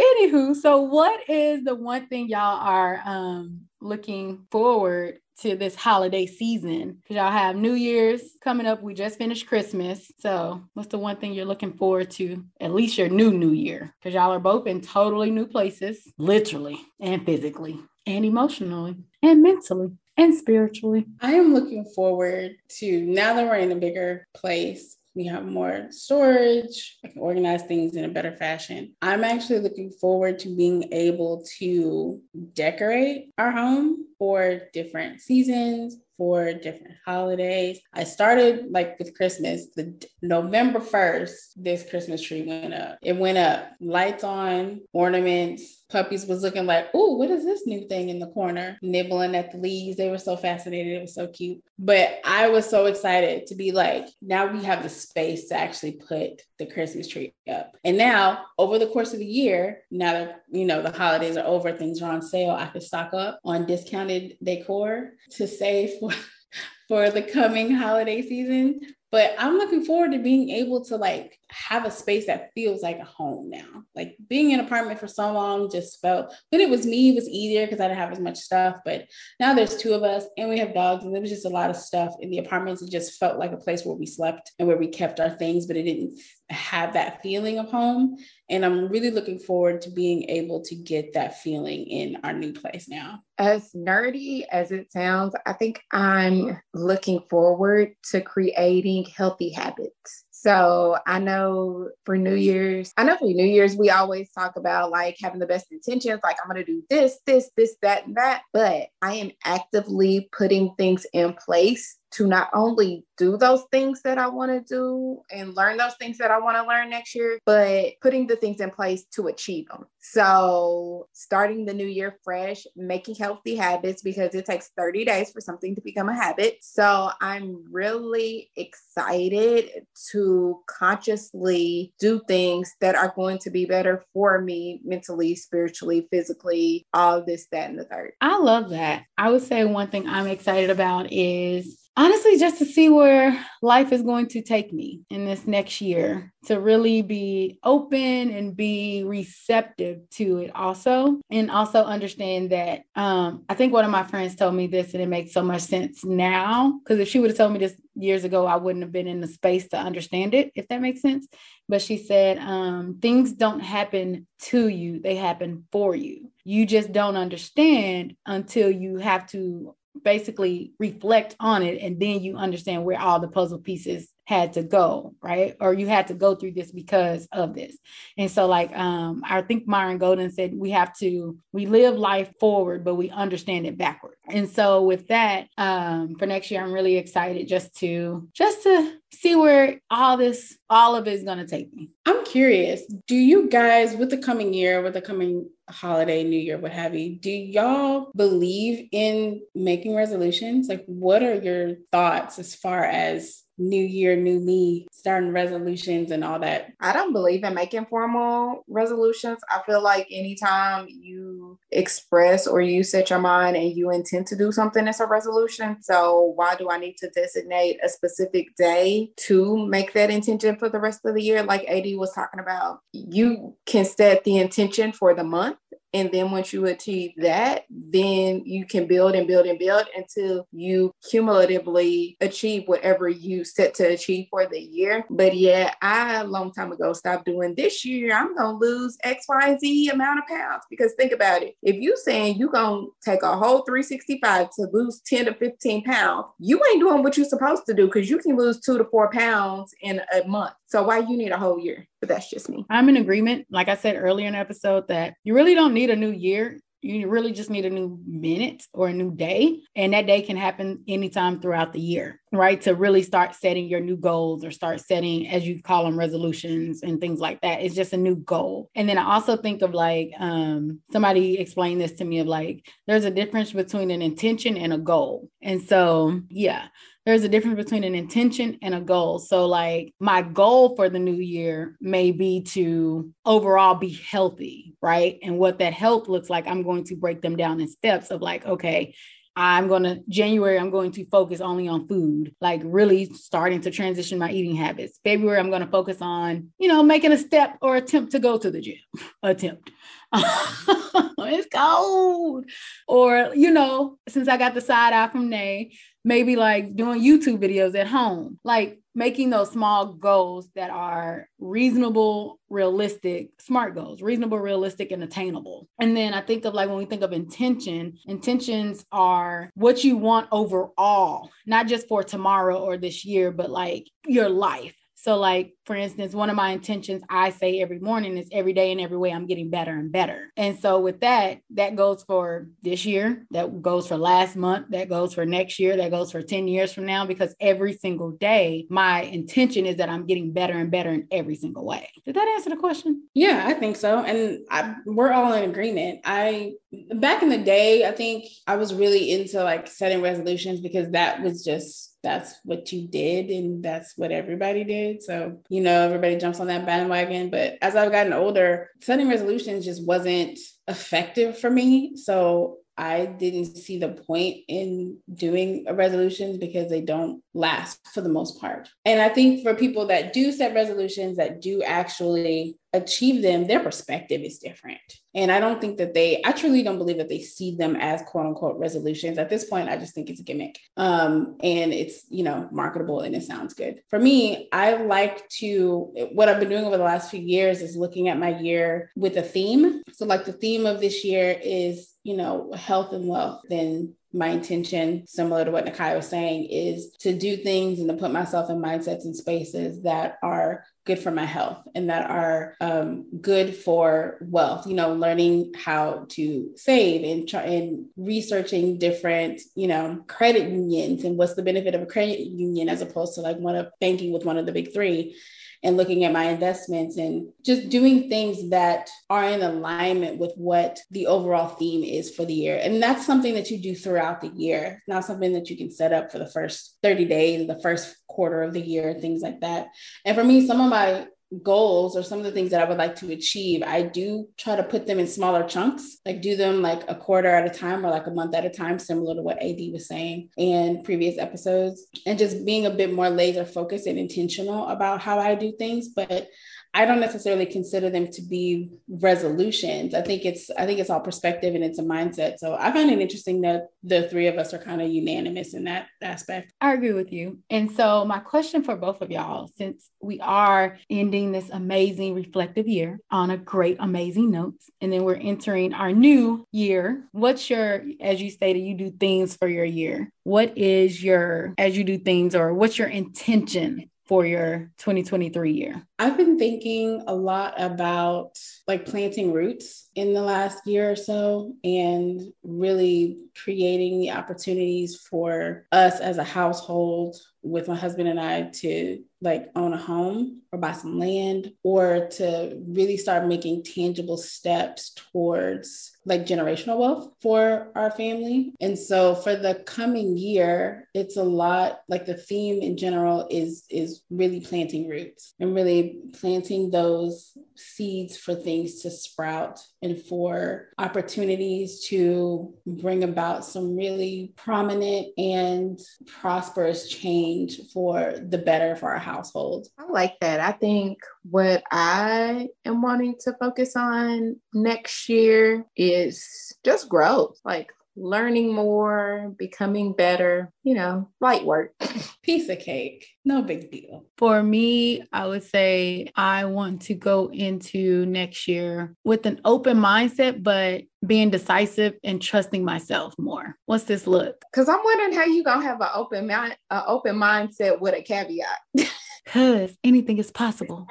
Anywho, so what is the one thing y'all are um, looking forward to this holiday season because y'all have New Year's coming up. We just finished Christmas. So, what's the one thing you're looking forward to, at least your new New Year? Because y'all are both in totally new places, literally and physically and emotionally and mentally and spiritually. I am looking forward to now that we're in a bigger place we have more storage. I can organize things in a better fashion. I'm actually looking forward to being able to decorate our home for different seasons, for different holidays. I started like with Christmas, the November 1st, this Christmas tree went up. It went up, lights on, ornaments. Puppies was looking like, oh, what is this new thing in the corner? Nibbling at the leaves. They were so fascinated. It was so cute. But I was so excited to be like, now we have the space to actually put the Christmas tree up. And now, over the course of the year, now that you know the holidays are over, things are on sale, I could stock up on discounted decor to save for for the coming holiday season. But I'm looking forward to being able to like have a space that feels like a home now. Like being in an apartment for so long just felt when it was me, it was easier because I didn't have as much stuff. But now there's two of us and we have dogs, and there was just a lot of stuff in the apartments. It just felt like a place where we slept and where we kept our things, but it didn't have that feeling of home. And I'm really looking forward to being able to get that feeling in our new place now. As nerdy as it sounds, I think I'm looking forward to creating healthy habits. So I know for New Year's, I know for New Year's, we always talk about like having the best intentions, like I'm going to do this, this, this, that, and that. But I am actively putting things in place to not only do those things that I want to do and learn those things that I want to learn next year, but putting the things in place to achieve them. So, starting the new year fresh, making healthy habits because it takes 30 days for something to become a habit. So, I'm really excited to consciously do things that are going to be better for me mentally, spiritually, physically, all this, that, and the third. I love that. I would say one thing I'm excited about is honestly just to see where life is going to take me in this next year to really be open and be receptive to it also. And also understand that um, i think one of my friends told me this and it makes so much sense now because if she would have told me this years ago i wouldn't have been in the space to understand it if that makes sense. But she said um, things don't happen to you they happen for you. You just don't understand until you have to basically reflect on it and then you understand where all the puzzle pieces had to go right? Or you had to go through this because of this. And so like um i think myron golden said we have to we live life forward but we understand it backward. And so with that um for next year i'm really excited just to just to see where all this all of it is going to take me. I'm curious do you guys with the coming year with the coming holiday new year what have you do y'all believe in making resolutions? Like what are your thoughts as far as new year, new me, starting resolutions and all that? I don't believe in making formal resolutions. I feel like anytime you express or you set your mind and you intend to do something, it's a resolution. So why do I need to designate a specific day to make that intention for the rest of the year? Like AD was talking about, you can set the intention for the month and then once you achieve that, then you can build and build and build until you cumulatively achieve whatever you set to achieve for the year. But yeah, I a long time ago stopped doing this year. I'm gonna lose XYZ amount of pounds because think about it. If you saying you gonna take a whole 365 to lose 10 to 15 pounds, you ain't doing what you're supposed to do because you can lose two to four pounds in a month. So why you need a whole year? But that's just me. I'm in agreement. Like I said earlier in the episode, that you really don't need a new year. You really just need a new minute or a new day. And that day can happen anytime throughout the year, right? To really start setting your new goals or start setting, as you call them, resolutions and things like that. It's just a new goal. And then I also think of like, um, somebody explained this to me of like, there's a difference between an intention and a goal. And so, yeah there's a difference between an intention and a goal. So, like, my goal for the new year may be to overall be healthy, right? And what that health looks like, I'm going to break them down in steps of like, okay, I'm going to January, I'm going to focus only on food, like really starting to transition my eating habits. February, I'm going to focus on, you know, making a step or attempt to go to the gym. attempt. it's cold. Or, you know, since I got the side eye from Nay, maybe like doing YouTube videos at home, like making those small goals that are reasonable, realistic, smart goals, reasonable, realistic, and attainable. And then I think of like when we think of intention, intentions are what you want overall, not just for tomorrow or this year, but like your life. So, like, for instance, one of my intentions I say every morning is every day and every way I'm getting better and better. And so, with that, that goes for this year, that goes for last month, that goes for next year, that goes for 10 years from now, because every single day, my intention is that I'm getting better and better in every single way. Did that answer the question? Yeah, I think so. And I, we're all in agreement. I, back in the day, I think I was really into like setting resolutions because that was just that's what you did and that's what everybody did. So, you know, everybody jumps on that bandwagon. But as I've gotten older, setting resolutions just wasn't effective for me. So I didn't see the point in doing resolutions because they don't last for the most part. And I think for people that do set resolutions that do actually achieve them, their perspective is different. And I don't think that they, I truly don't believe that they see them as quote unquote resolutions. At this point, I just think it's a gimmick. Um, and it's, you know, marketable and it sounds good. For me, I like to, what I've been doing over the last few years is looking at my year with a theme. So, like the theme of this year is, you know, health and wealth. Then my intention, similar to what Nakai was saying, is to do things and to put myself in mindsets and spaces that are good for my health and that are um, good for wealth. You know, learning how to save and try and researching different, you know, credit unions and what's the benefit of a credit union as opposed to like one of banking with one of the big three and looking at my investments and just doing things that are in alignment with what the overall theme is for the year. And that's something that you do throughout the year, not something that you can set up for the first 30 days, the first quarter of the year, things like that. And for me, some of my goals or some of the things that I would like to achieve, I do try to put them in smaller chunks, like do them like a quarter at a time or like a month at a time, similar to what AD was saying in previous episodes, and just being a bit more laser focused and intentional about how I do things. But I don't necessarily consider them to be resolutions. I think it's I think it's all perspective and it's a mindset. So I find it interesting that the three of us are kind of unanimous in that aspect. I agree with you. And so my question for both of y'all, since we are ending this amazing reflective year on a great, amazing note, and then we're entering our new year, what's your, as you stated, you do things for your year. What is your, as you do things, or what's your intention for your 2023 year? I've been thinking a lot about like planting roots in the last year or so and really creating the opportunities for us as a household with my husband and I to like own a home or buy some land or to really start making tangible steps towards like generational wealth for our family. And so for the coming year, it's a lot like the theme in general is is really planting roots and really planting those seeds for things to sprout and for opportunities to bring about some really prominent and prosperous change for the better for our household. I like that. I think what I am wanting to focus on next year is just growth, like learning more, becoming better, you know, light work. Piece of cake. No big deal. For me, I would say I want to go into next year with an open mindset, but being decisive and trusting myself more. What's this look? Because I'm wondering how you gonna have an open mind, an open mindset with a caveat. Because anything is possible.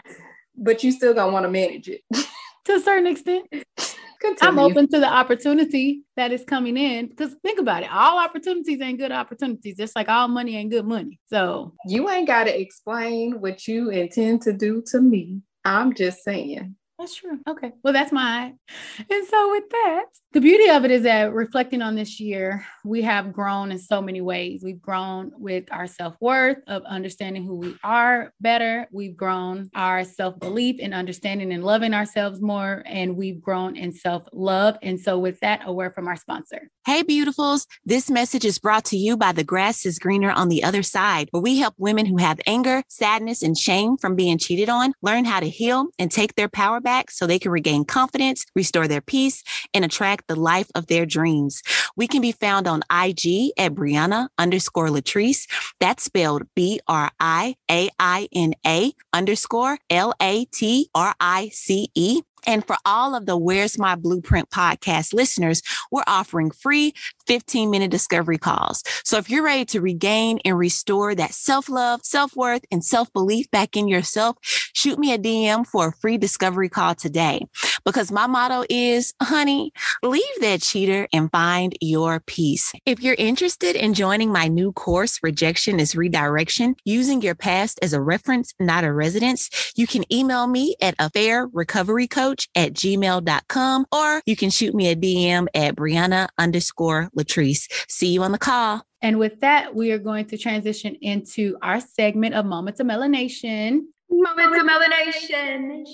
But you still gonna want to manage it. to a certain extent. Continue. I'm open to the opportunity that is coming in because think about it. All opportunities ain't good opportunities, just like all money ain't good money. So you ain't got to explain what you intend to do to me. I'm just saying. That's true. Okay. Well, that's mine. And so, with that, the beauty of it is that reflecting on this year, we have grown in so many ways. We've grown with our self worth of understanding who we are better. We've grown our self belief in understanding and loving ourselves more. And we've grown in self love. And so, with that, a word from our sponsor. Hey, beautifuls. This message is brought to you by The Grass is Greener on the Other Side, where we help women who have anger, sadness, and shame from being cheated on learn how to heal and take their power back back so they can regain confidence, restore their peace, and attract the life of their dreams. We can be found on IG at Brianna underscore Latrice. That's spelled B R I A I N A underscore L A T R I C E. And for all of the Where's My Blueprint podcast listeners, we're offering free 15 minute discovery calls. So if you're ready to regain and restore that self love, self worth, and self belief back in yourself, shoot me a DM for a free discovery call today. Because my motto is, honey, leave that cheater and find your peace. If you're interested in joining my new course, Rejection is Redirection, using your past as a reference, not a residence, you can email me at affair recovery coach at gmail.com or you can shoot me a DM at Brianna underscore Latrice. See you on the call. And with that, we are going to transition into our segment of Moments of Melanation. Moments of Melanation.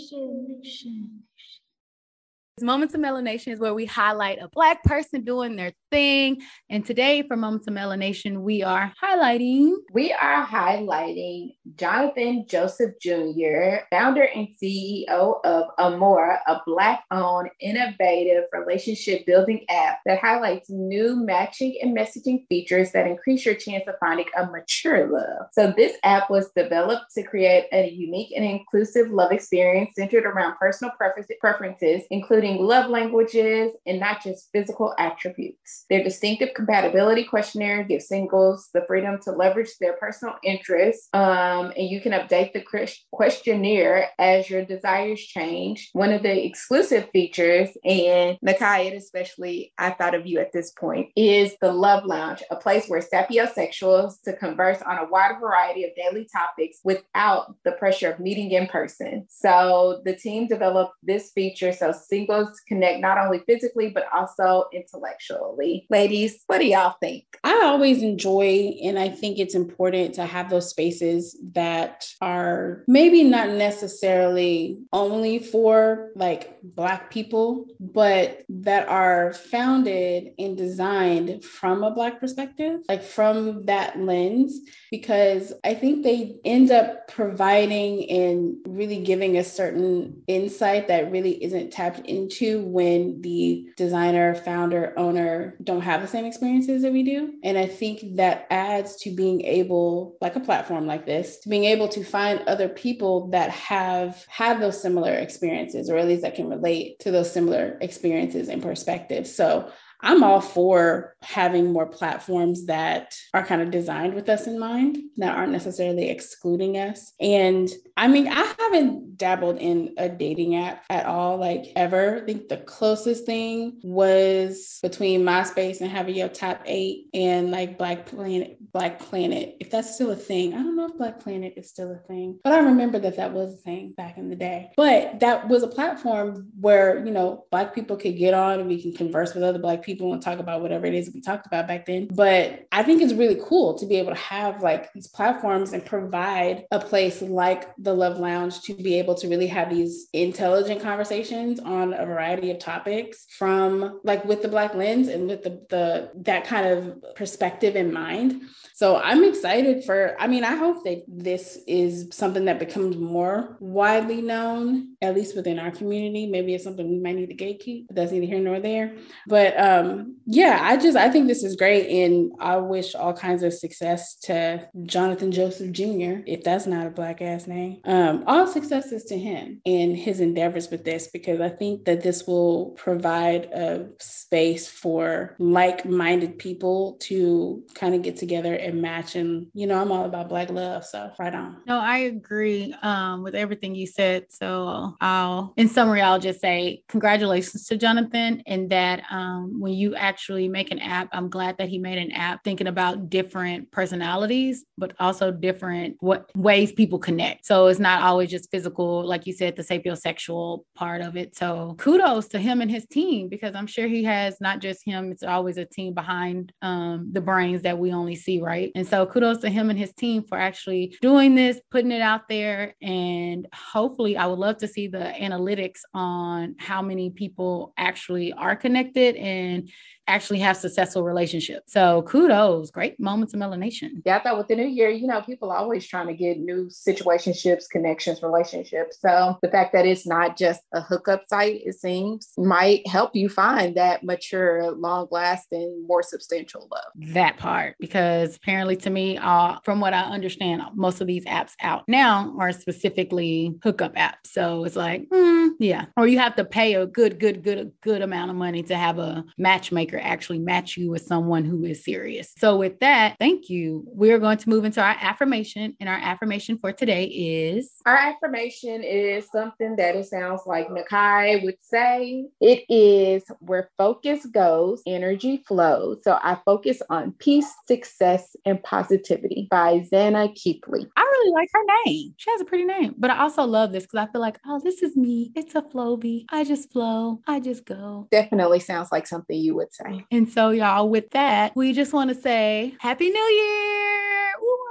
Moments of Melanation is where we highlight a Black person doing their thing. And today, for Moments of Melanation, we are highlighting. We are highlighting Jonathan Joseph Jr., founder and CEO of Amora, a Black owned, innovative relationship building app that highlights new matching and messaging features that increase your chance of finding a mature love. So, this app was developed to create a unique and inclusive love experience centered around personal preferences, including including love languages and not just physical attributes. Their distinctive compatibility questionnaire gives singles the freedom to leverage their personal interests, um, and you can update the questionnaire as your desires change. One of the exclusive features, and Nakaya, especially, I thought of you at this point, is the Love Lounge, a place where sapiosexuals to converse on a wide variety of daily topics without the pressure of meeting in person. So the team developed this feature so singles connect not only physically, but also intellectually. Ladies, what do y'all think? I always enjoy, and I think it's important to have those spaces that are maybe not necessarily only for like Black people, but that are founded and designed from a Black perspective, like from that lens, because I think they end up providing and really giving a certain insight that really isn't tapped into into when the designer, founder, owner don't have the same experiences that we do. And I think that adds to being able, like a platform like this, to being able to find other people that have had those similar experiences, or at least that can relate to those similar experiences and perspectives. So I'm all for having more platforms that are kind of designed with us in mind, that aren't necessarily excluding us. And I mean, I haven't dabbled in a dating app at all, like ever. I think the closest thing was between MySpace and having your top eight and like Black Planet, Black Planet, if that's still a thing. I don't know if Black Planet is still a thing, but I remember that that was a thing back in the day. But that was a platform where, you know, Black people could get on and we can converse with other Black people and talk about whatever it is that we talked about back then. But I think it's really cool to be able to have like these platforms and provide a place like the Love Lounge to be able to really have these intelligent conversations on a variety of topics from like with the Black lens and with the, the that kind of perspective in mind. So I'm excited for, I mean, I hope that this is something that becomes more widely known, at least within our community. Maybe it's something we might need to gatekeep, but that's neither here nor there. But um, yeah, I just, I think this is great. And I wish all kinds of success to Jonathan Joseph Jr., if that's not a black ass name. Um, all successes to him in his endeavors with this, because I think that this will provide a space for like minded people to kind of get together and match. And, you know, I'm all about Black love. So right on. No, I agree um, with everything you said. So I'll, in summary, I'll just say congratulations to Jonathan and that um, when you actually make an app, I'm glad that he made an app thinking about different personalities, but also different what ways people connect. So it's not always just physical, like you said, the sapiosexual part of it. So kudos to him and his team because I'm sure he has not just him, it's always a team behind um, the brains that we only see, right? And so kudos to him and his team for actually doing this, putting it out there. And hopefully, I would love to see the analytics on how many people actually are connected and actually have successful relationships. So kudos, great moments of melanation. Yeah, I thought with the new year, you know, people are always trying to get new situationships, connections, relationships. So the fact that it's not just a hookup site, it seems, might help you find that mature, long lasting, more substantial love. That part, because apparently to me, uh, from what I understand, most of these apps out now are specifically hookup apps. So it's like, mm, yeah, or you have to pay a good, good, good, good amount of money to have a matchmaker actually match you with someone who is serious. So with that, thank you. We're going to move into our affirmation, and our affirmation for today is our affirmation is something that it sounds like Nakai would say. It is where focus goes, energy flows. So I focus on peace, success, and positivity by Xana Keathley. I really like her name. She has a pretty name, but I also love this because I feel like, oh, this is me. It's a flowbee. I just flow. I just go. Definitely sounds like something you would say. And so, y'all, with that, we just want to say Happy New Year. Ooh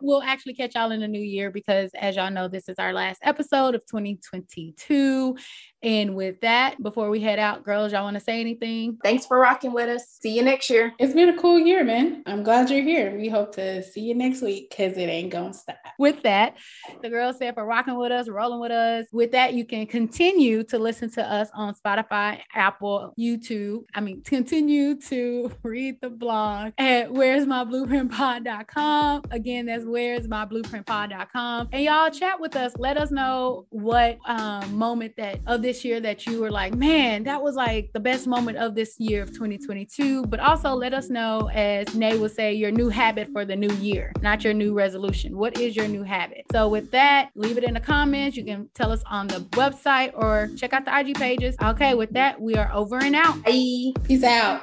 we'll actually catch y'all in the new year because, as y'all know, this is our last episode of 2022. And with that, before we head out, girls, y'all want to say anything? Thanks for rocking with us. See you next year. It's been a cool year, man. I'm glad you're here. We hope to see you next week because it ain't going to stop. With that, the girls said for rocking with us, rolling with us. With that, you can continue to listen to us on Spotify, Apple, YouTube. I mean, continue to read the blog at where's my blueprintpod.com. Again, that's where's my. And y'all chat with us. Let us know what um, moment that of this year that you were like, man, that was like the best moment of this year of 2022. But also let us know, as Nay would say, your new habit for the new year, not your new resolution. What is your new habit? So with that, leave it in the comments. You can tell us on the website or check out the IG pages. Okay, with that, we are over and out. Bye. Peace out.